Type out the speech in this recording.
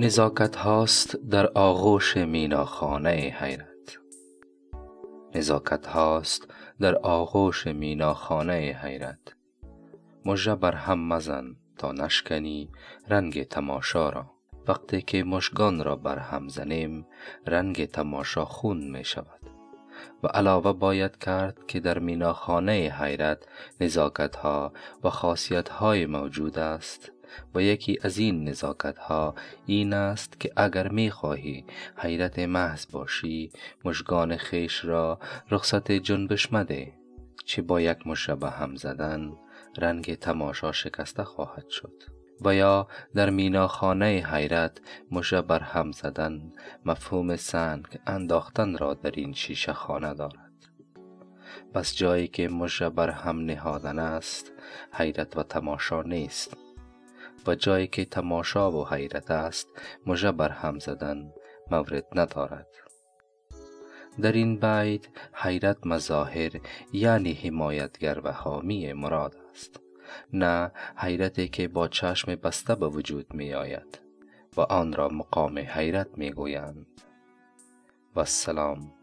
نزاکت هاست در آغوش مینا حیرت. نزاکت هاست در آغوش مینا حیرت. مژه بر هم مزن تا نشکنی رنگ تماشا را. وقتی که مشگان را بر هم زنیم رنگ تماشا خون می شود و علاوه باید کرد که در مینا حیرت نزاکت ها و خاصیت های موجود است و یکی از این نزاکت ها این است که اگر می خواهی حیرت محض باشی مژگان خیش را رخصت جنبش مده چه با یک مشبه هم زدن رنگ تماشا شکسته خواهد شد. و یا در مینا-خانه حیرت مژه بر هم زدن مفهوم سنگ انداختن را در این شیشه خانه دارد. پس جایی که مژه بر هم نهادن است حیرت و تماشا نیست. و جایی که تماشا و حیرت است مژه بر هم زدن مورد ندارد. در این بیت حیرت مظاهر یعنی حمایتگر و حامی مراد است. نه حیرتی که با چشم بسته به وجود می آید و آن را مقام حیرت می گویند و السلام.